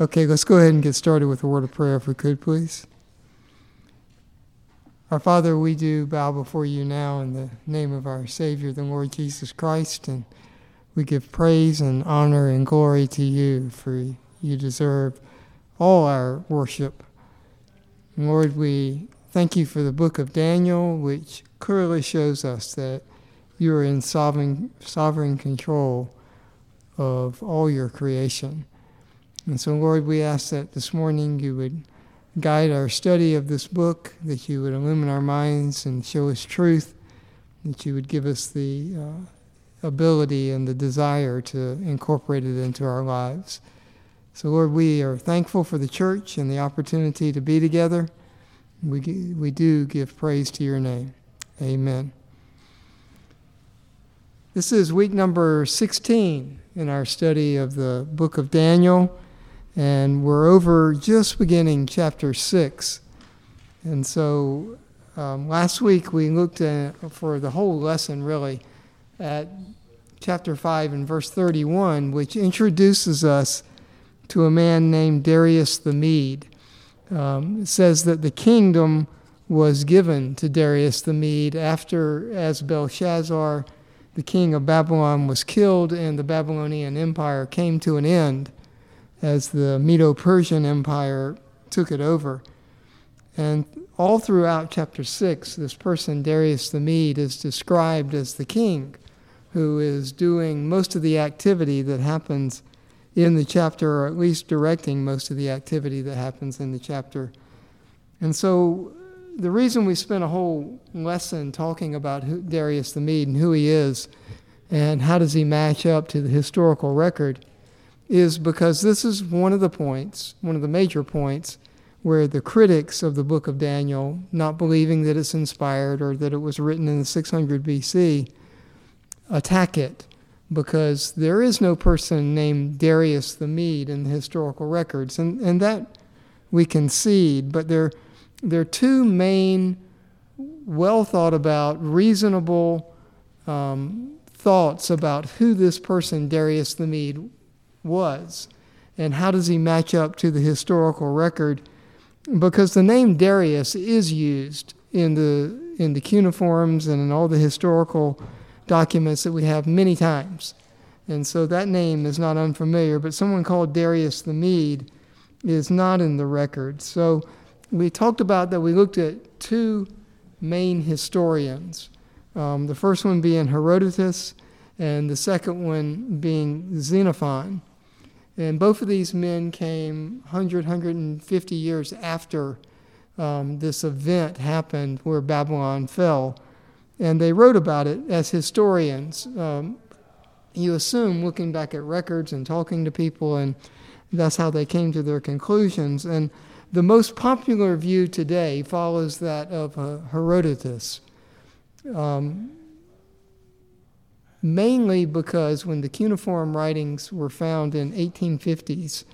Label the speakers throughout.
Speaker 1: Okay, let's go ahead and get started with a word of prayer if we could, please. Our Father, we do bow before you now in the name of our Savior, the Lord Jesus Christ, and we give praise and honor and glory to you, for you deserve all our worship. Lord, we thank you for the book of Daniel, which clearly shows us that you are in sovereign, sovereign control of all your creation. And so, Lord, we ask that this morning you would guide our study of this book, that you would illumine our minds and show us truth, that you would give us the uh, ability and the desire to incorporate it into our lives. So, Lord, we are thankful for the church and the opportunity to be together. We, we do give praise to your name. Amen. This is week number 16 in our study of the book of Daniel. And we're over just beginning chapter 6. And so um, last week we looked at, for the whole lesson really, at chapter 5 and verse 31, which introduces us to a man named Darius the Mede. Um, it says that the kingdom was given to Darius the Mede after, as Belshazzar, the king of Babylon, was killed and the Babylonian Empire came to an end as the Medo Persian Empire took it over. And all throughout chapter 6, this person, Darius the Mede, is described as the king who is doing most of the activity that happens in the chapter, or at least directing most of the activity that happens in the chapter. And so, the reason we spent a whole lesson talking about who, Darius the Mede and who he is and how does he match up to the historical record is because this is one of the points, one of the major points, where the critics of the book of Daniel, not believing that it's inspired or that it was written in the 600 BC, attack it because there is no person named Darius the Mede in the historical records. And, and that we concede, but there, there are two main, well thought about, reasonable um, thoughts about who this person, Darius the Mede, was and how does he match up to the historical record because the name Darius is used in the in the cuneiforms and in all the historical documents that we have many times. And so that name is not unfamiliar, but someone called Darius the Mede is not in the record. So we talked about that we looked at two main historians. Um, the first one being Herodotus, and the second one being Xenophon. And both of these men came 100, 150 years after um, this event happened where Babylon fell. And they wrote about it as historians. Um, you assume looking back at records and talking to people, and that's how they came to their conclusions. And the most popular view today follows that of uh, Herodotus. Um, mainly because when the cuneiform writings were found in 1850s,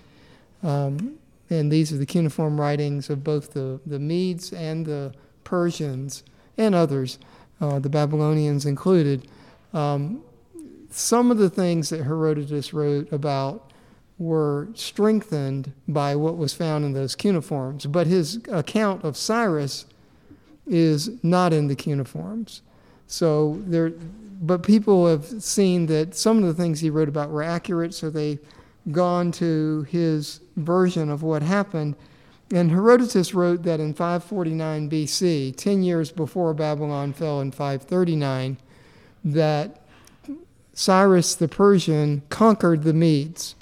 Speaker 1: um, and these are the cuneiform writings of both the, the Medes and the Persians and others, uh, the Babylonians included, um, some of the things that Herodotus wrote about were strengthened by what was found in those cuneiforms. But his account of Cyrus is not in the cuneiforms. So there, but people have seen that some of the things he wrote about were accurate, so they've gone to his version of what happened. And Herodotus wrote that in 549 BC, 10 years before Babylon fell in 539, that Cyrus the Persian conquered the Medes.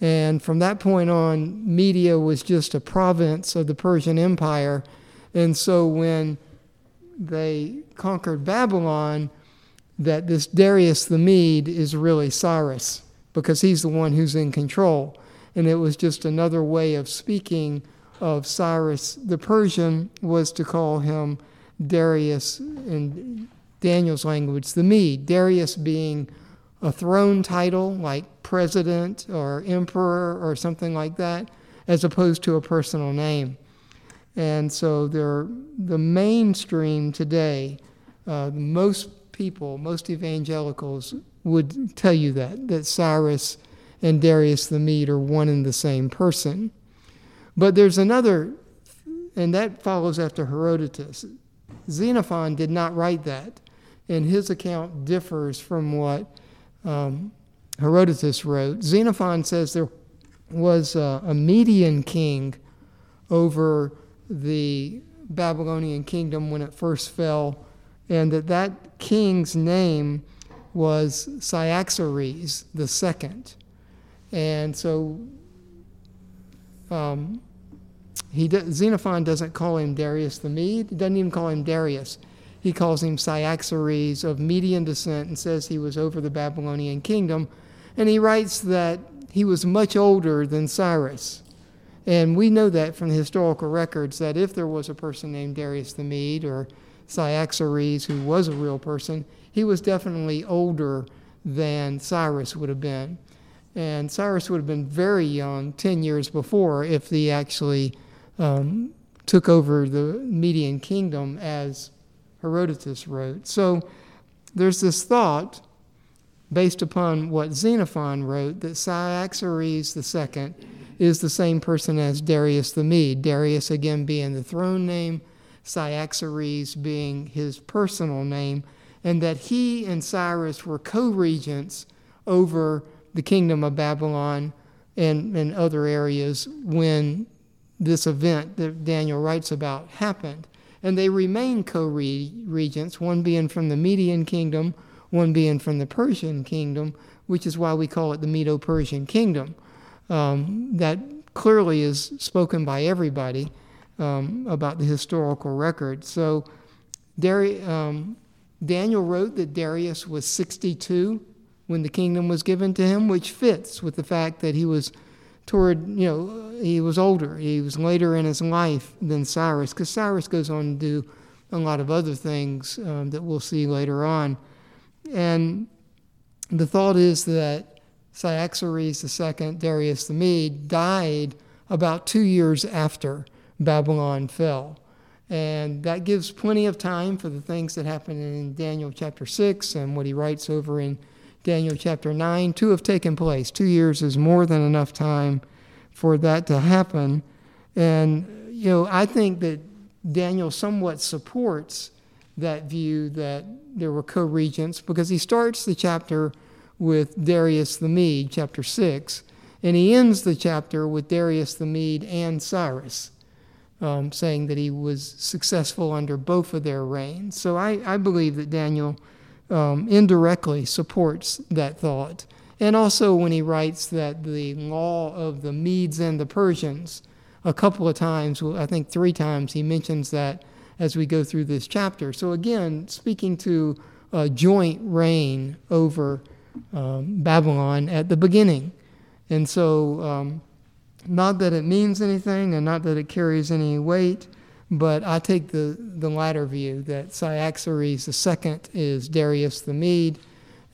Speaker 1: And from that point on, Media was just a province of the Persian Empire. And so when they conquered Babylon, that this Darius the Mede is really Cyrus because he's the one who's in control. And it was just another way of speaking of Cyrus the Persian was to call him Darius in Daniel's language, the Mede. Darius being a throne title like president or emperor or something like that, as opposed to a personal name. And so the mainstream today, uh, most people, most evangelicals would tell you that, that Cyrus and Darius the Mede are one and the same person. But there's another, and that follows after Herodotus. Xenophon did not write that, and his account differs from what um, Herodotus wrote. Xenophon says there was a, a Median king over the Babylonian kingdom when it first fell, and that that king's name was Cyaxares the second. And so um, he Xenophon doesn't call him Darius the Mede. He doesn't even call him Darius. He calls him Cyaxares of Median descent and says he was over the Babylonian kingdom. And he writes that he was much older than Cyrus. And we know that from the historical records that if there was a person named Darius the Mede or Cyaxares who was a real person, he was definitely older than Cyrus would have been. And Cyrus would have been very young 10 years before if he actually um, took over the Median kingdom as Herodotus wrote. So there's this thought based upon what Xenophon wrote that Cyaxares II is the same person as Darius the Mede. Darius, again, being the throne name, Cyaxares being his personal name, and that he and Cyrus were co regents over the kingdom of Babylon and, and other areas when this event that Daniel writes about happened. And they remain co regents, one being from the Median kingdom, one being from the Persian kingdom, which is why we call it the Medo Persian kingdom. Um, that clearly is spoken by everybody um, about the historical record. So um, Daniel wrote that Darius was 62 when the kingdom was given to him, which fits with the fact that he was toward, you know, he was older. He was later in his life than Cyrus, because Cyrus goes on to do a lot of other things um, that we'll see later on. And the thought is that Cyaxares II, Darius the Mede, died about two years after Babylon fell. And that gives plenty of time for the things that happen in Daniel chapter 6 and what he writes over in Daniel chapter 9 to have taken place. Two years is more than enough time for that to happen. And, you know, I think that Daniel somewhat supports that view that there were co regents because he starts the chapter with Darius the Mede, chapter 6, and he ends the chapter with Darius the Mede and Cyrus, um, saying that he was successful under both of their reigns. So I, I believe that Daniel um, indirectly supports that thought. And also when he writes that the law of the Medes and the Persians, a couple of times, I think three times, he mentions that as we go through this chapter. So again, speaking to a joint reign over um, Babylon at the beginning. And so, um, not that it means anything and not that it carries any weight, but I take the, the latter view that Cyaxares II is Darius the Mede,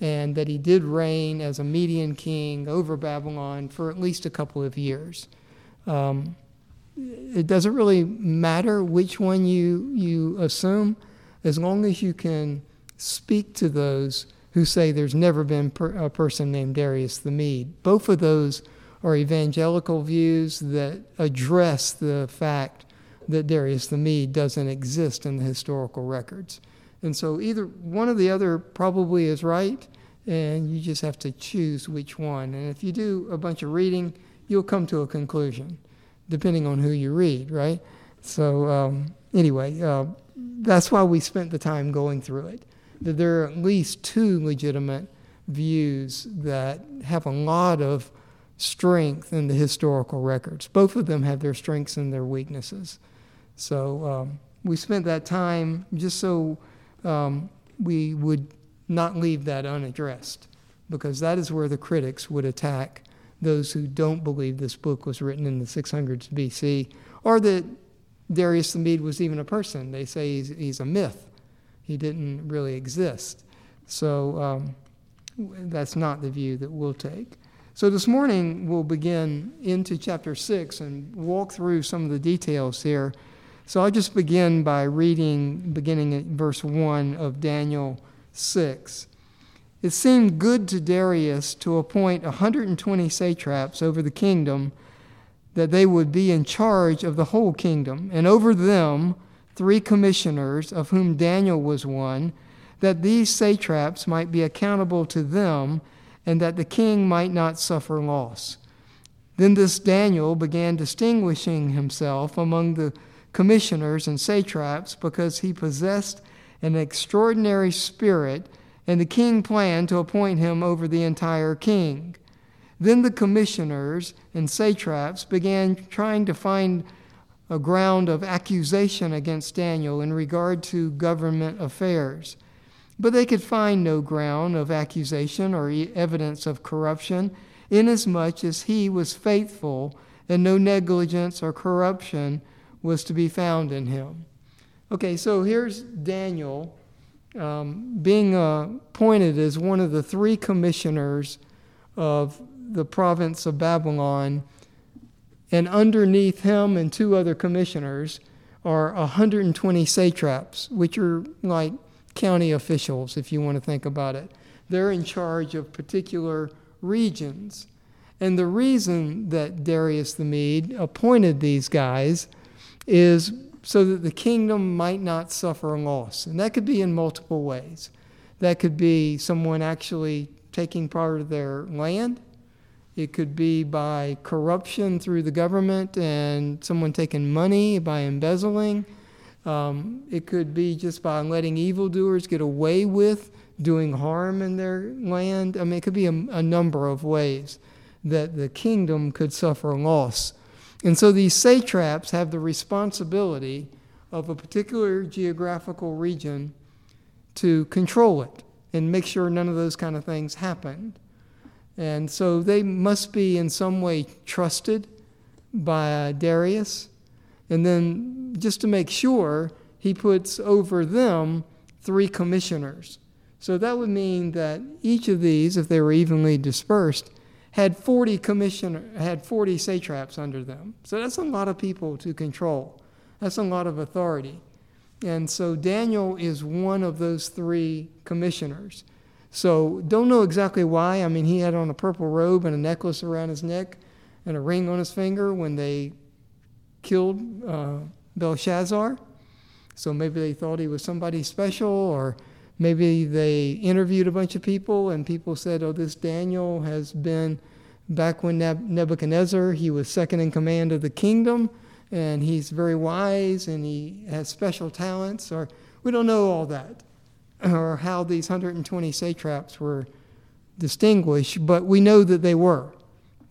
Speaker 1: and that he did reign as a Median king over Babylon for at least a couple of years. Um, it doesn't really matter which one you, you assume, as long as you can speak to those who say there's never been per, a person named Darius the Mede. Both of those are evangelical views that address the fact that Darius the Mede doesn't exist in the historical records. And so either one or the other probably is right, and you just have to choose which one. And if you do a bunch of reading, you'll come to a conclusion, depending on who you read, right? So, um, anyway, uh, that's why we spent the time going through it that there are at least two legitimate views that have a lot of strength in the historical records. Both of them have their strengths and their weaknesses. So um, we spent that time just so um, we would not leave that unaddressed, because that is where the critics would attack those who don't believe this book was written in the 600s BC, or that Darius the Mede was even a person. They say he's, he's a myth he didn't really exist. So um, that's not the view that we'll take. So this morning we'll begin into chapter 6 and walk through some of the details here. So I'll just begin by reading, beginning at verse 1 of Daniel 6. it seemed good to Darius to appoint 120 satraps over the kingdom, that they would be in charge of the whole kingdom, and over them three commissioners, of whom Daniel was one, that these satraps might be accountable to them, and that the king might not suffer loss. Then this Daniel began distinguishing himself among the commissioners and satraps because he possessed an extraordinary spirit and the king planned to appoint him over the entire king. Then the commissioners and satraps began trying to find a ground of accusation against Daniel in regard to government affairs. But they could find no ground of accusation or evidence of corruption, inasmuch as he was faithful and no negligence or corruption was to be found in him. Okay, so here's Daniel um, being uh, appointed as one of the three commissioners of the province of Babylon, and underneath him and two other commissioners are 120 satraps, which are like county officials, if you want to think about it. They're in charge of particular regions. And the reason that Darius the Mede appointed these guys is so that the kingdom might not suffer loss. And that could be in multiple ways. That could be someone actually taking part of their land. It could be by corruption through the government and someone taking money by embezzling. Um, it could be just by letting evildoers get away with doing harm in their land. I mean, it could be a, a number of ways that the kingdom could suffer loss. And so these satraps have the responsibility of a particular geographical region to control it and make sure none of those kind of things happen. And so they must be in some way trusted by Darius. And then, just to make sure, he puts over them three commissioners. So that would mean that each of these, if they were evenly dispersed, had 40 commissioner had 40 satraps under them. So that's a lot of people to control. That's a lot of authority. And so Daniel is one of those three commissioners. So don't know exactly why. I mean, he had on a purple robe and a necklace around his neck and a ring on his finger when they killed uh, Belshazzar. So maybe they thought he was somebody special, or maybe they interviewed a bunch of people and people said, oh, this Daniel has been back when Nebuchadnezzar, he was second in command of the kingdom and he's very wise and he has special talents, or we don't know all that, or how these 120 satraps were distinguished, but we know that they were,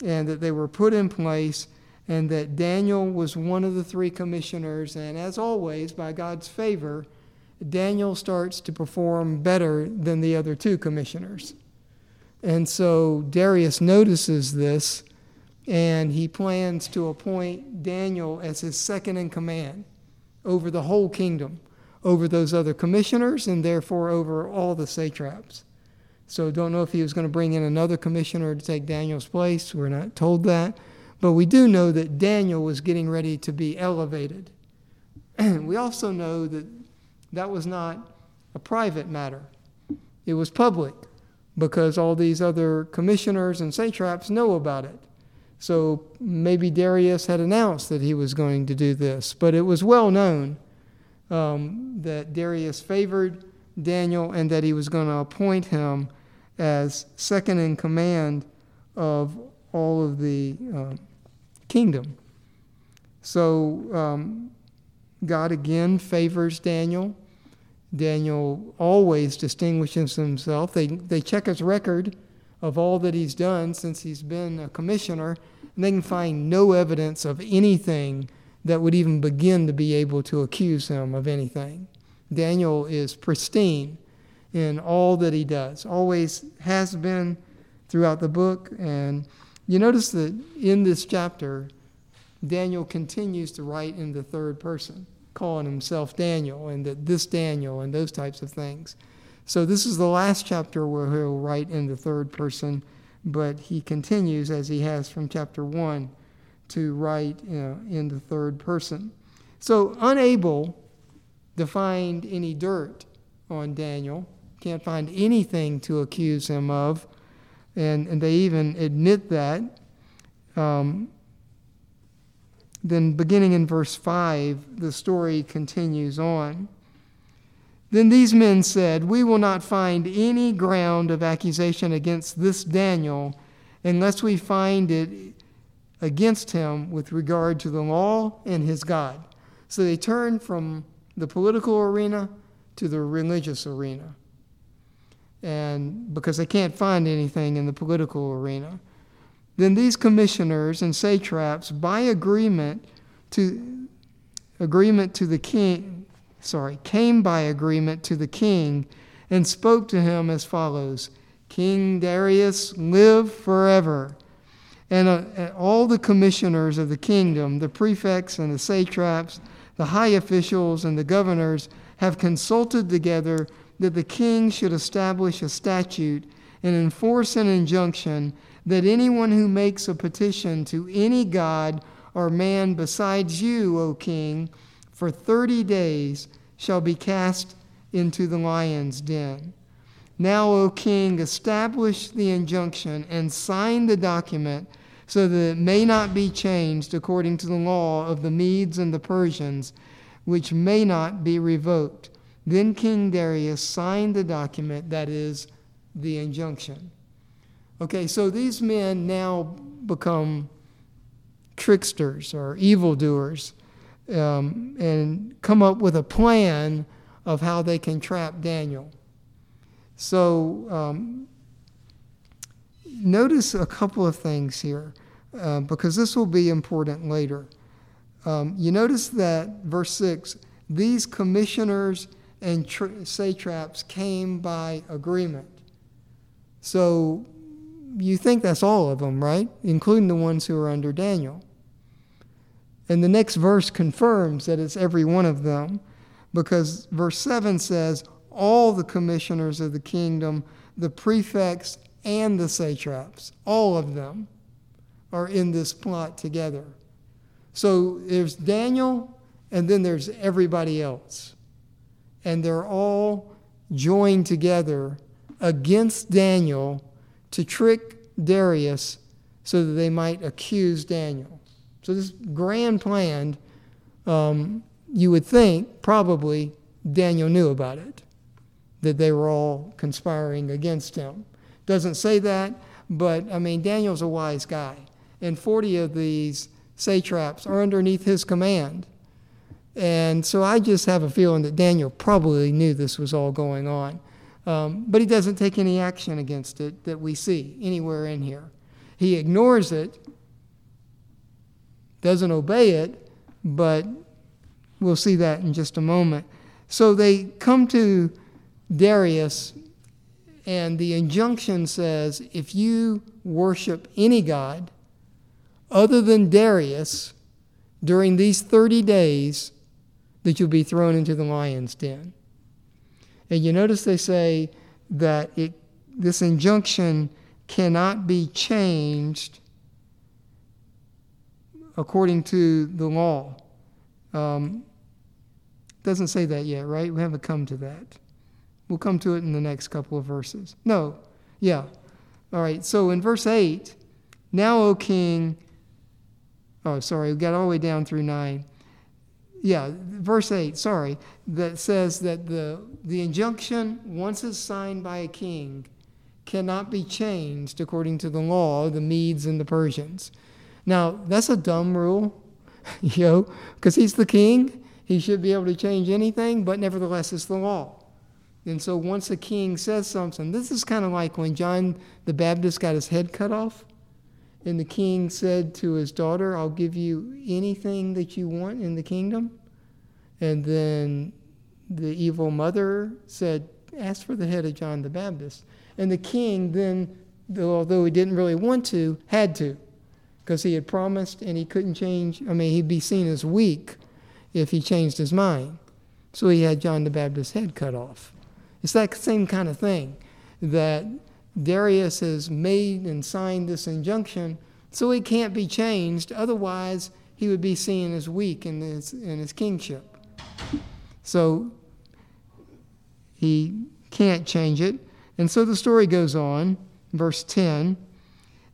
Speaker 1: and that they were put in place, and that Daniel was one of the three commissioners, and as always, by God's favor, Daniel starts to perform better than the other two commissioners. And so Darius notices this and he plans to appoint Daniel as his second in command over the whole kingdom, over those other commissioners, and therefore over all the satraps. So don't know if he was going to bring in another commissioner to take Daniel's place. We're not told that. But we do know that Daniel was getting ready to be elevated. we also know that that was not a private matter, it was public because all these other commissioners and satraps know about it. So maybe Darius had announced that he was going to do this, but it was well known um, that Darius favored Daniel and that he was going to appoint him as second in command of all of the uh, kingdom. So um, God again favors Daniel. Daniel always distinguishes himself. They, they check his record of all that he's done since he's been a commissioner, and they can find no evidence of anything that would even begin to be able to accuse him of anything. Daniel is pristine in all that he does, always has been throughout the book. And you notice that in this chapter, Daniel continues to write in the third person calling himself Daniel and that this Daniel and those types of things. So this is the last chapter where he'll write in the third person, but he continues as he has from chapter 1 to write you know, in the third person. So unable to find any dirt on Daniel, can't find anything to accuse him of. And, and they even admit that. Um, then, beginning in verse 5, the story continues on. Then these men said, We will not find any ground of accusation against this Daniel unless we find it against him with regard to the law and his God. So they turn from the political arena to the religious arena. And because they can't find anything in the political arena. Then these commissioners and satraps, by agreement to agreement to the king, sorry, came by agreement to the king and spoke to him as follows King Darius, live forever. And, uh, all the commissioners of the kingdom, the prefects and the satraps, the high officials and the governors, have consulted together that the king should establish a statute and enforce an injunction that anyone who makes a petition to any god or man besides you, O king, for thirty days shall be cast into the lion's den. Now, O king, establish the injunction and sign the document so that it may not be changed according to the law of the Medes and the Persians, which may not be revoked. Then King Darius signed the document, that is, the injunction. Okay, so these men now become tricksters or evildoers um, and come up with a plan of how they can trap Daniel. So um, notice a couple of things here uh, because this will be important later. Um, you notice that verse 6 these commissioners and tra- satraps came by agreement. So you think that's all of them, right? Including the ones who are under Daniel. And the next verse confirms that it's every one of them because verse 7 says, All the commissioners of the kingdom, the prefects, and the satraps, all of them are in this plot together. So there's Daniel, and then there's everybody else. And they're all joined together against Daniel to trick Darius so that they might accuse Daniel. So, this grand plan, um, you would think probably Daniel knew about it, that they were all conspiring against him. Doesn't say that, but I mean, Daniel's a wise guy. And 40 of these satraps are underneath his command. And so I just have a feeling that Daniel probably knew this was all going on. Um, but he doesn't take any action against it that we see anywhere in here. He ignores it, doesn't obey it, but we'll see that in just a moment. So they come to Darius, and the injunction says if you worship any god other than Darius during these 30 days, that you'll be thrown into the lion's den. And you notice they say that it, this injunction cannot be changed according to the law. Um, doesn't say that yet, right? We haven't come to that. We'll come to it in the next couple of verses. No, yeah. All right, so in verse 8, now, O king, oh, sorry, we got all the way down through 9 yeah, verse 8, sorry, that says that the, the injunction, once it's signed by a king, cannot be changed according to the law of the Medes and the Persians. Now, that's a dumb rule, you know, because he's the king. He should be able to change anything, but nevertheless, it's the law. And so once a king says something, this is kind of like when John the Baptist got his head cut off. And the king said to his daughter, I'll give you anything that you want in the kingdom. And then the evil mother said, Ask for the head of John the Baptist. And the king then, although he didn't really want to, had to, because he had promised and he couldn't change. I mean, he'd be seen as weak if he changed his mind. So he had John the Baptist's head cut off. It's that same kind of thing that Darius has made and signed this injunction, so it can't be changed. Otherwise, he would be seen as weak in his, in his kingship. So he can't change it. And so the story goes on, verse 10.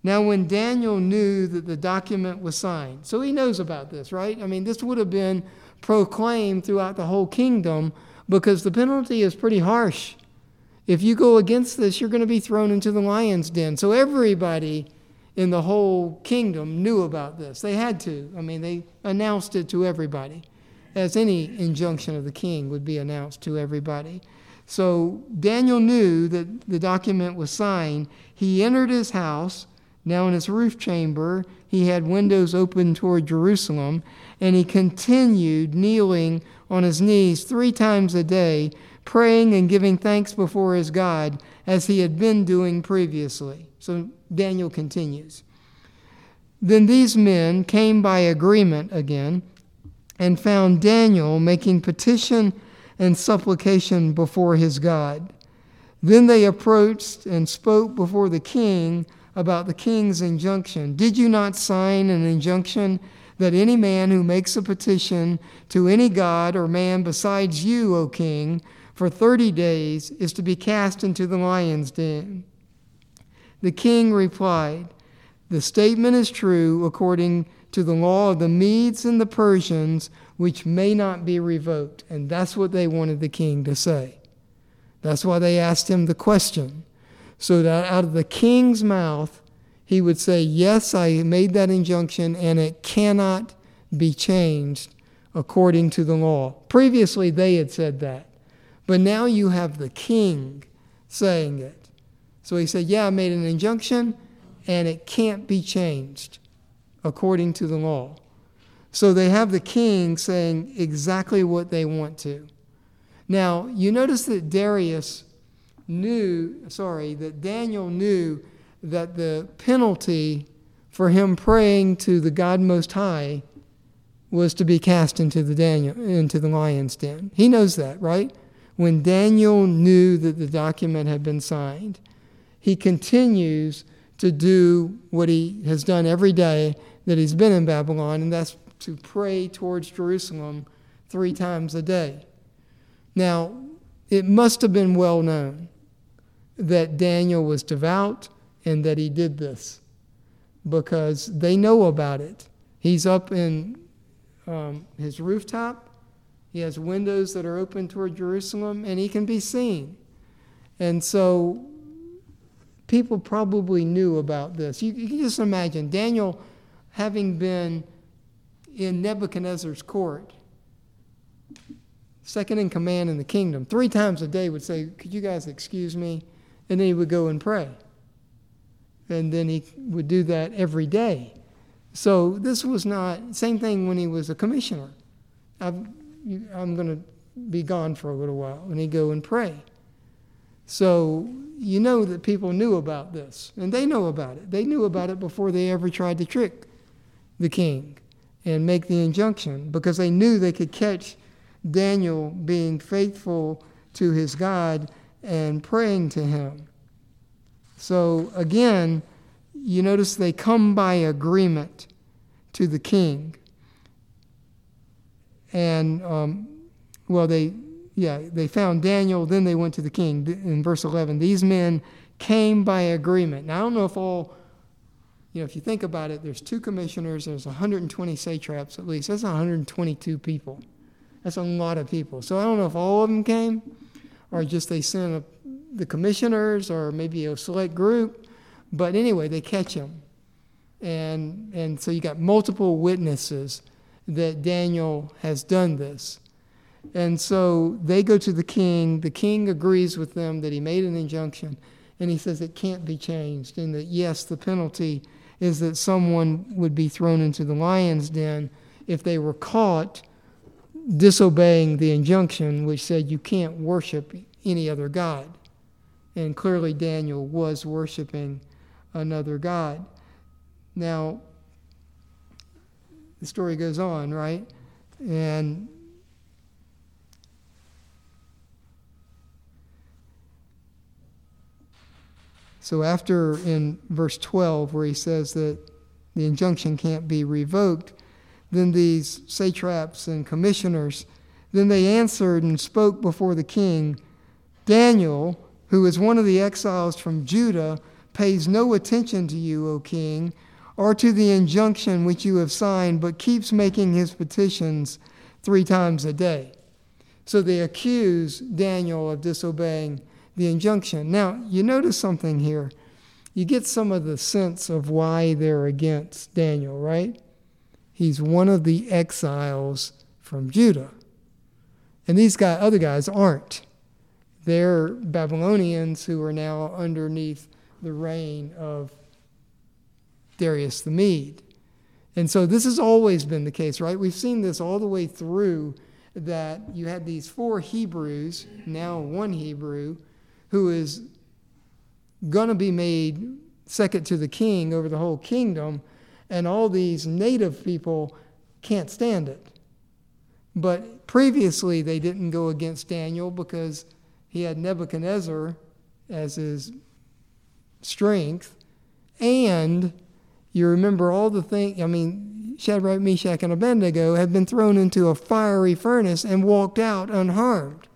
Speaker 1: Now, when Daniel knew that the document was signed, so he knows about this, right? I mean, this would have been proclaimed throughout the whole kingdom because the penalty is pretty harsh. If you go against this, you're going to be thrown into the lion's den. So everybody in the whole kingdom knew about this. They had to. I mean, they announced it to everybody, as any injunction of the king would be announced to everybody. So Daniel knew that the document was signed. He entered his house. Now, in his roof chamber, he had windows open toward Jerusalem, and he continued kneeling on his knees three times a day, praying and giving thanks before his God, as he had been doing previously. So Daniel continues. Then these men came by agreement again and found Daniel making petition and supplication before his God. Then they approached and spoke before the king about the king's injunction. Did you not sign an injunction that any man who makes a petition to any god or man besides you, O king, for thirty days is to be cast into the lion's den? The king replied, The statement is true according to the law of the Medes and the Persians, which may not be revoked. And that's what they wanted the king to say. That's why they asked him the question, so that out of the king's mouth, he would say, Yes, I made that injunction, and it cannot be changed according to the law. Previously, they had said that. But now you have the king saying it. So he said, Yeah, I made an injunction, and it can't be changed according to the law. So they have the king saying exactly what they want to. Now, you notice that Darius knew, sorry, that Daniel knew that the penalty for him praying to the God Most High was to be cast into the Daniel into the lion's den. He knows that, right? When Daniel knew that the document had been signed, he continues to do what he has done every day that he's been in Babylon, and that's to pray towards Jerusalem three times a day. Now, it must have been well known that Daniel was devout and that he did this because they know about it. He's up in um, his rooftop, he has windows that are open toward Jerusalem, and he can be seen. And so people probably knew about this. You, you can just imagine Daniel having been in Nebuchadnezzar's court, second in command in the kingdom, three times a day would say, Could you guys excuse me? And then he would go and pray. And then he would do that every day. So this was not, same thing when he was a commissioner. i am going to be gone for a little while. And he'd go and pray. So you know that people knew about this, and they know about it. They knew about it before they ever tried to trick the king and make the injunction because they knew they could catch Daniel being faithful to his God and praying to him. So again, you notice they come by agreement to the king. And, um, well, they, yeah, they found Daniel, then they went to the king. In verse 11, these men came by agreement. Now, I don't know if all you know, if you think about it, there's two commissioners, there's 120 satraps at least. That's 122 people. That's a lot of people. So I don't know if all of them came or just they sent a, the commissioners or maybe a select group. But anyway, they catch him. And, and so you got multiple witnesses that Daniel has done this. And so they go to the king. The king agrees with them that he made an injunction. And he says it can't be changed. And that, yes, the penalty is that someone would be thrown into the lion's den if they were caught disobeying the injunction which said you can't worship any other God. And clearly, Daniel was worshiping another God. Now, the story goes on, right? And So, after in verse 12, where he says that the injunction can't be revoked, then these satraps and commissioners, then they answered and spoke before the king Daniel, who is one of the exiles from Judah, pays no attention to you, O king, or to the injunction which you have signed, but keeps making his petitions three times a day. So they accuse Daniel of disobeying the injunction. Now, you notice something here. You get some of the sense of why they're against Daniel, right? He's one of the exiles from Judah. And these guy, other guys aren't. They're Babylonians who are now underneath the reign of Darius the Mede. And so this has always been the case, right? We've seen this all the way through that you had these four Hebrews, now one Hebrew, who is going to be made second to the king over the whole kingdom, and all these native people can't stand it. But previously, they didn't go against Daniel because he had Nebuchadnezzar as his strength, and you remember all the things, I mean, Shadrach, Meshach, and Abednego had been thrown into a fiery furnace and walked out unharmed.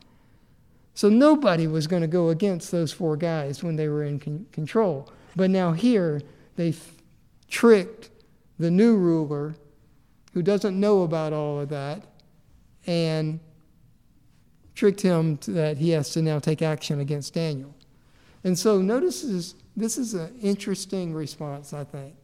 Speaker 1: So nobody was going to go against those four guys when they were in con- control. But now here, they've tricked the new ruler who doesn't know about all of that and tricked him that he has to now take action against Daniel. And so notice this, this is an interesting response, I think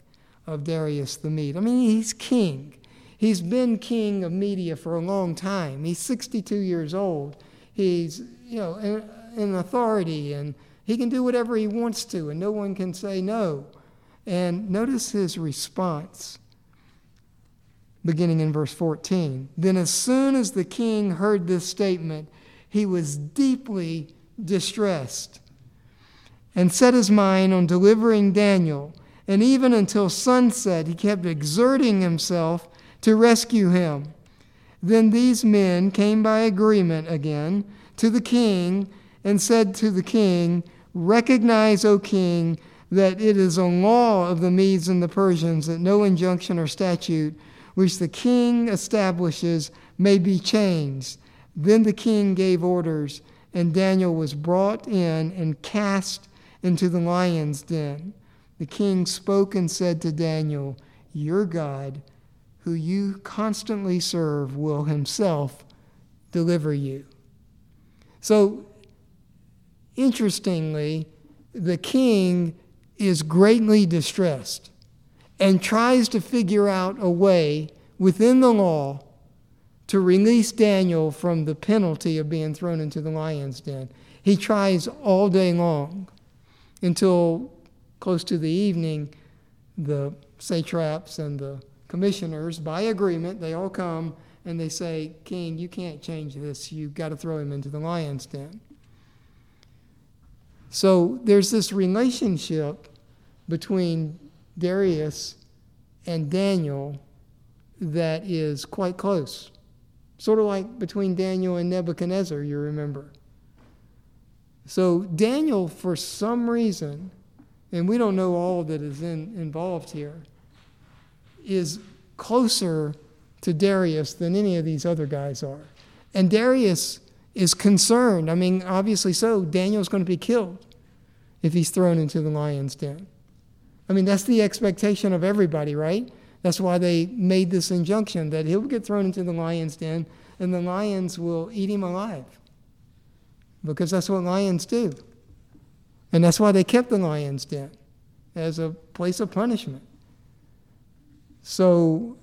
Speaker 1: of Darius the Mede. I mean, he's king. He's been king of Media for a long time. He's 62 years old. He's, you know, in, in authority and he can do whatever he wants to and no one can say no. And notice his response beginning in verse 14. Then, as soon as the king heard this statement, he was deeply distressed and set his mind on delivering Daniel and even until sunset, he kept exerting himself to rescue him. Then these men came by agreement again to the king and said to the king, Recognize, O king, that it is a law of the Medes and the Persians that no injunction or statute which the king establishes may be changed. Then the king gave orders, and Daniel was brought in and cast into the lion's den. The king spoke and said to Daniel, Your God, who you constantly serve, will himself deliver you. So, interestingly, the king is greatly distressed and tries to figure out a way within the law to release Daniel from the penalty of being thrown into the lion's den. He tries all day long until close to the evening, the satraps and the commissioners, by agreement, they all come and they say, King, you can't change this. You've got to throw him into the lion's den. So there's this relationship between Darius and Daniel that is quite close. Sort of like between Daniel and Nebuchadnezzar, you remember. So Daniel, for some reason, and we don't know all that is in, involved here, is closer to Darius than any of these other guys are. And Darius is concerned. I mean, obviously so. Daniel's going to be killed if he's thrown into the lion's den. I mean, that's the expectation of everybody, right? That's why they made this injunction that he'll get thrown into the lion's den and the lions will eat him alive. Because that's what lions do. And that's why they kept the lion's den as a place of punishment. So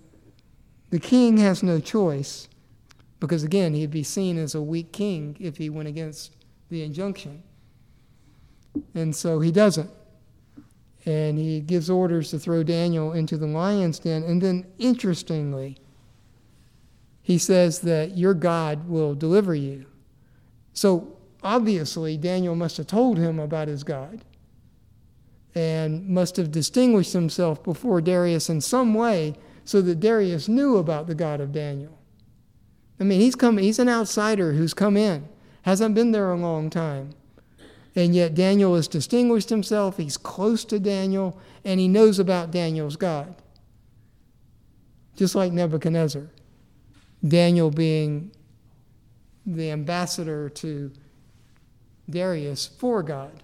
Speaker 1: the king has no choice because, again, he'd be seen as a weak king if he went against the injunction. And so he doesn't. And he gives orders to throw Daniel into the lion's den. And then, interestingly, he says that your God will deliver you. So obviously, Daniel must have told him about his God and must have distinguished himself before Darius in some way so that Darius knew about the God of Daniel. I mean, he's come he's an outsider who's come in, hasn't been there a long time. And yet Daniel has distinguished himself, he's close to Daniel, and he knows about Daniel's God. Just like Nebuchadnezzar. Daniel being the ambassador to Darius for God,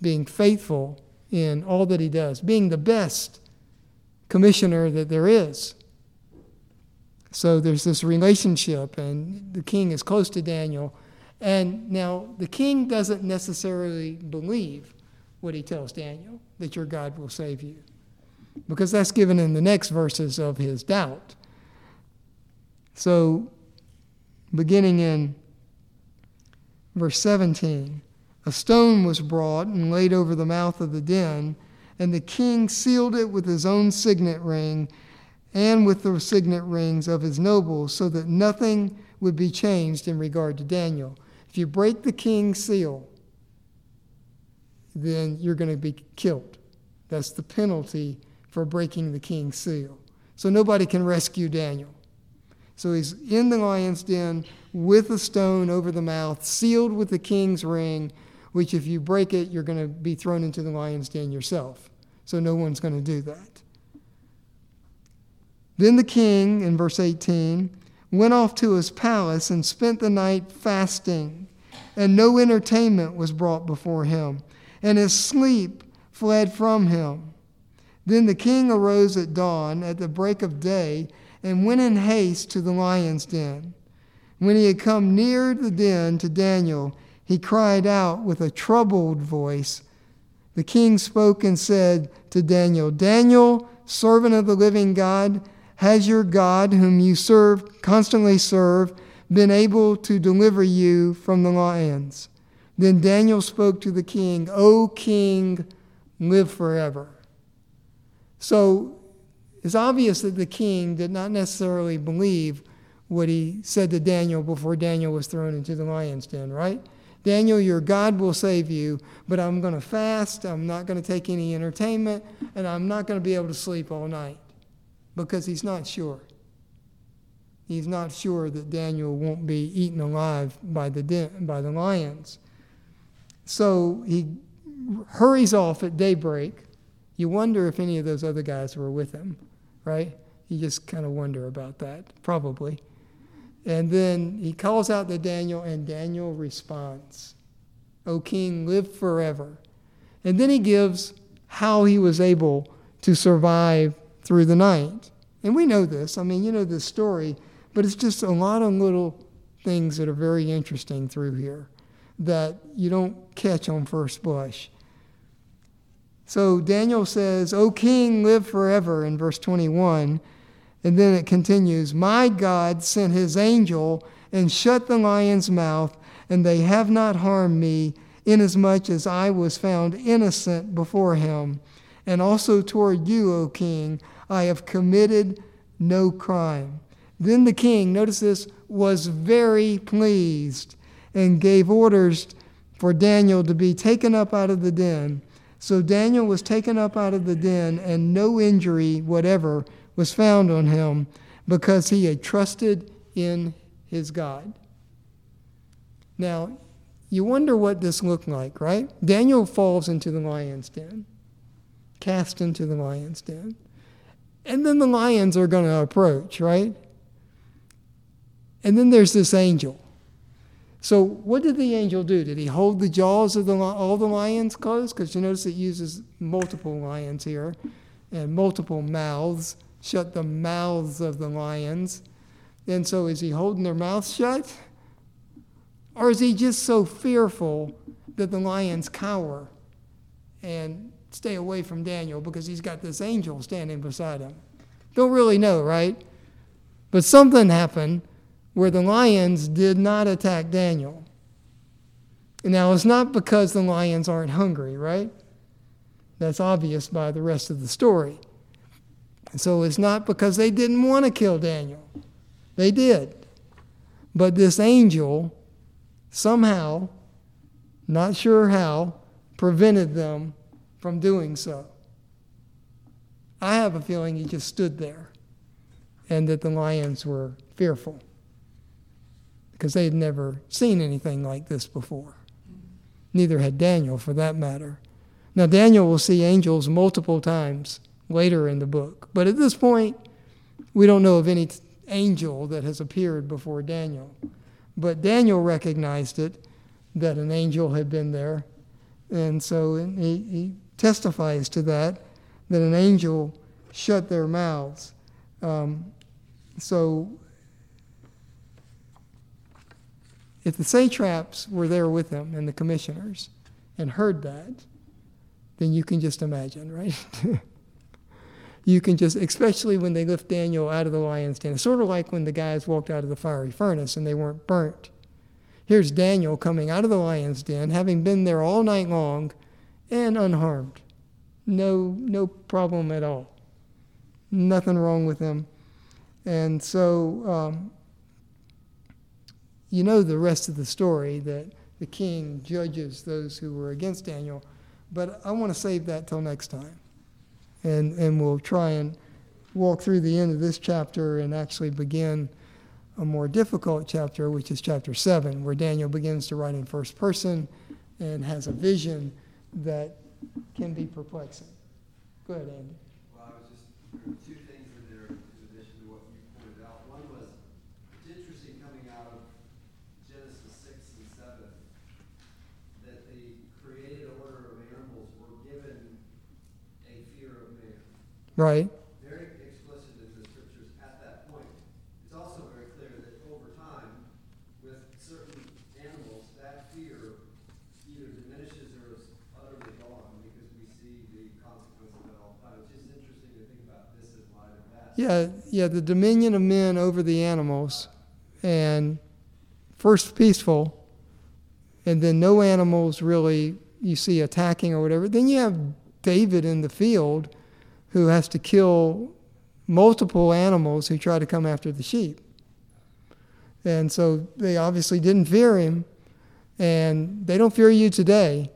Speaker 1: being faithful in all that he does, being the best commissioner that there is. So there's this relationship, and the king is close to Daniel. And now the king doesn't necessarily believe what he tells Daniel, that your God will save you, because that's given in the next verses of his doubt. So, beginning in verse 17, a stone was brought and laid over the mouth of the den, and the king sealed it with his own signet ring and with the signet rings of his nobles, so that nothing would be changed in regard to Daniel. If you break the king's seal, then you're going to be killed. That's the penalty for breaking the king's seal. So nobody can rescue Daniel. So he's in the lion's den with a stone over the mouth, sealed with the king's ring, which if you break it, you're going to be thrown into the lion's den yourself. So no one's going to do that. Then the king, in verse 18, went off to his palace and spent the night fasting, and no entertainment was brought before him, and his sleep fled from him. Then the king arose at dawn, at the break of day, and went in haste to the lion's den. When he had come near the den to Daniel, he cried out with a troubled voice. The king spoke and said to Daniel, Daniel, servant of the living God, has your God, whom you serve, constantly serve, been able to deliver you from the lions? Then Daniel spoke to the king, O king, live forever. So it's obvious that the king did not necessarily believe what he said to Daniel before Daniel was thrown into the lion's den, right? Daniel, your God will save you, but I'm going to fast, I'm not going to take any entertainment, and I'm not going to be able to sleep all night because he's not sure. He's not sure that Daniel won't be eaten alive by the, by the lions. So he hurries off at daybreak. You wonder if any of those other guys were with him, right? You just kind of wonder about that, probably. And then he calls out to Daniel, and Daniel responds, O king, live forever. And then he gives how he was able to survive through the night. And we know this. I mean, you know this story, but it's just a lot of little things that are very interesting through here that you don't catch on first blush. So Daniel says, O king, live forever in verse 21. And then it continues, My God sent his angel and shut the lion's mouth, and they have not harmed me, inasmuch as I was found innocent before him. And also toward you, O king, I have committed no crime. Then the king, notice this, was very pleased and gave orders for Daniel to be taken up out of the den. So Daniel was taken up out of the den, and no injury whatever was found on him because he had trusted in his God. Now, you wonder what this looked like, right? Daniel falls into the lion's den, cast into the lion's den. And then the lions are going to approach, right? And then there's this angel. So, what did the angel do? Did he hold the jaws of the, all the lions closed? Because you notice it uses multiple lions here and multiple mouths, shut the mouths of the lions. And so, is he holding their mouths shut? Or is he just so fearful that the lions cower and stay away from Daniel because he's got this angel standing beside him. Don't really know, right? But something happened where the lions did not attack Daniel. Now, it's not because the lions aren't hungry, right? That's obvious by the rest of the story. So it's not because they didn't want to kill Daniel. They did. But this angel somehow, not sure how, prevented them from doing so. I have a feeling he just stood there and that the lions were fearful because they had never seen anything like this before. Neither had Daniel, for that matter. Now, Daniel will see angels multiple times later in the book, but at this point, we don't know of any angel that has appeared before Daniel. But Daniel recognized it that an angel had been there. And so he, he testifies to that, that an angel shut their mouths. Um, so if the satraps were there with him and the commissioners and heard that, then you can just imagine, right? you can just, especially when they lift Daniel out of the lion's den. It's sort of like when the guys walked out of the fiery furnace and they weren't burnt. Here's Daniel coming out of the lion's den, having been there all night long and unharmed. No, no problem at all. Nothing wrong with him. And so, um, you know the rest of the story that the king judges those who were against Daniel, but I want to save that till next time. And, and we'll try and walk through the end of this chapter and actually begin a more difficult chapter, which is chapter 7, where Daniel begins to write in first person and has a vision that can be perplexing. Go ahead, Andy.
Speaker 2: Well, I was just, there were two things in there in addition to what you pointed out. One was, it's interesting coming out of Genesis 6 and 7 that the created order of animals were given a fear of man.
Speaker 1: Right.
Speaker 2: Very explicit in the scriptures at that point. It's also very clear that over time, with certain animals, that fear either diminishes or is utterly gone because we see the consequence of it all the time. It's just interesting to think about this in light of that.
Speaker 1: Yeah, yeah, the dominion of men over the animals, and first peaceful, and then no animals really you see attacking or whatever. Then you have David in the field who has to kill multiple animals who try to come after the sheep. And so they obviously didn't fear him, and they don't fear you today.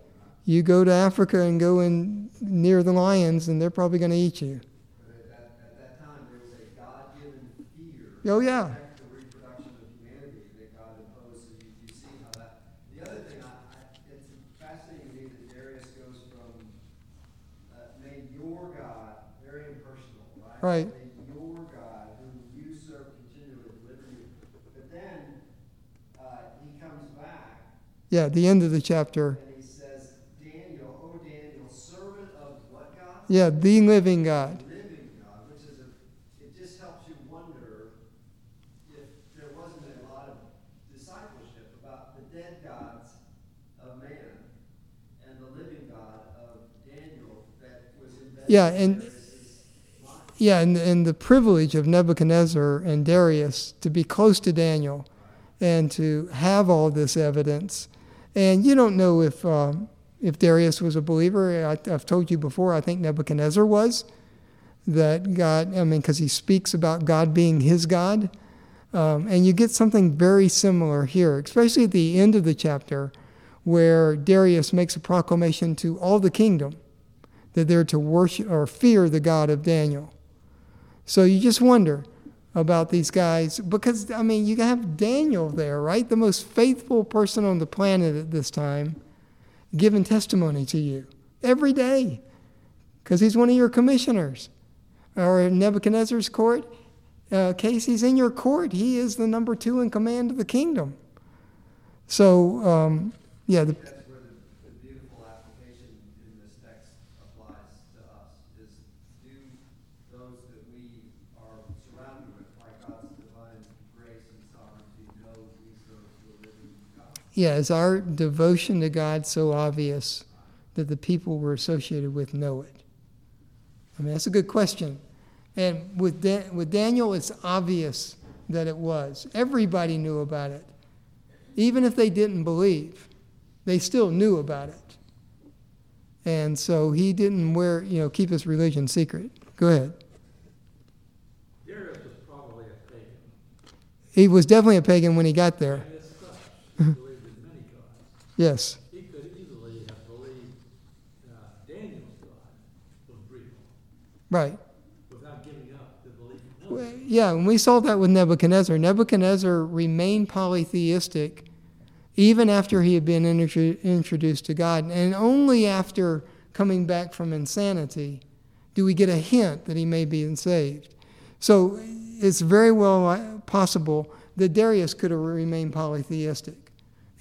Speaker 1: You go to Africa and go in near the lions, and they're probably going to eat you.
Speaker 2: But at that, at that time, there was a God-given fear.
Speaker 1: Oh, yeah.
Speaker 2: protect the reproduction of humanity that God imposed. So you, you see how that. The other thing, I, I, it's fascinating to me that Darius goes from uh, made your God very impersonal, right? Your God, whom you serve continually, deliver you. But then uh, he comes back
Speaker 1: Yeah, the end of the chapter.
Speaker 2: and he says, Daniel, oh Daniel, servant of what God?
Speaker 1: Yeah, the living God.
Speaker 2: living God, which is a, it just helps you wonder if there wasn't a lot of discipleship about the dead gods of man and the living God of Daniel that was embedded
Speaker 1: Yeah, and-. Yeah, and, and the privilege of Nebuchadnezzar and Darius to be close to Daniel and to have all this evidence. And you don't know if, um, if Darius was a believer. I, I've told you before, I think Nebuchadnezzar was. That God, I mean, because he speaks about God being his God. Um, and you get something very similar here, especially at the end of the chapter, where Darius makes a proclamation to all the kingdom that they're to worship or fear the God of Daniel. So you just wonder about these guys because I mean you have Daniel there, right? The most faithful person on the planet at this time, giving testimony to you every day because he's one of your commissioners. Or Nebuchadnezzar's court uh, in your court. He is the number two in command of the kingdom. So um, yeah, the
Speaker 2: beautiful application in this text applies to us, is do those that we are surrounded with by God's divine grace and sovereignty know we serve the living God?
Speaker 1: Yeah, is our devotion to God so obvious that the people we're associated with know it? I mean, that's a good question. And with, da- with Daniel, it's obvious that it was. Everybody knew about it. Even if they didn't believe, they still knew about it. And so he didn't wear, you know, keep his religion secret. Go ahead.
Speaker 3: Darius was probably a pagan.
Speaker 1: He was definitely a pagan when he got there.
Speaker 3: And his such he believed in many gods.
Speaker 1: Yes.
Speaker 3: He could easily have believed uh, Daniel's God was real
Speaker 1: Right.
Speaker 3: without giving up the belief
Speaker 1: Well. Yeah, and we saw that with Nebuchadnezzar. Nebuchadnezzar remained polytheistic even after he had been intro- introduced to God. And only after coming back from insanity do we get a hint that he may be saved. So it's very well possible that Darius could have remained polytheistic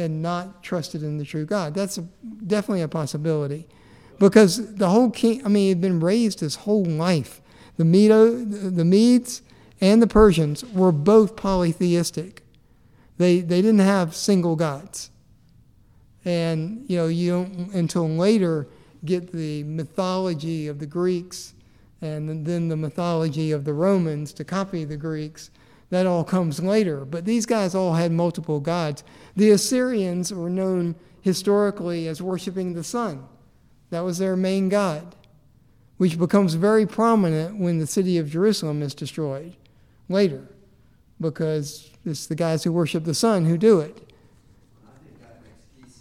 Speaker 1: and not trusted in the true God. That's a, definitely a possibility. Because the whole king, I mean, he'd been raised his whole life. The, Medo, the Medes and the Persians were both polytheistic. They, they didn't have single gods. And, you know, you don't until later get the mythology of the Greeks and then the mythology of the Romans to copy the Greeks. That all comes later. But these guys all had multiple gods. The Assyrians were known historically as worshiping the sun, that was their main god, which becomes very prominent when the city of Jerusalem is destroyed later, because it's the guys who worship the sun who do it.
Speaker 2: I think that makes Keith's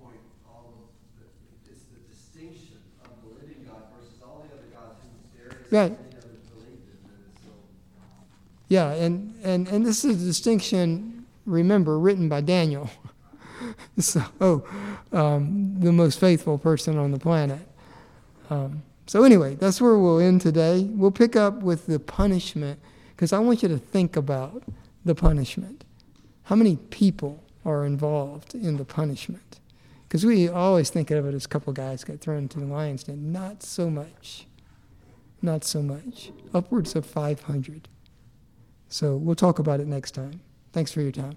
Speaker 2: point all of the, it's the distinction of the living God versus all the other gods who Darius
Speaker 1: Right.
Speaker 2: and many others believed in, and so.
Speaker 1: Yeah, and, and, and this is a distinction, remember, written by Daniel. so, um, the most faithful person on the planet. Um, so, anyway, that's where we'll end today. We'll pick up with the punishment, because I want you to think about the punishment. How many people are involved in the punishment? Because we always think of it as a couple guys got thrown into the lion's den. Not so much. Not so much. Upwards of 500. So we'll talk about it next time. Thanks for your time.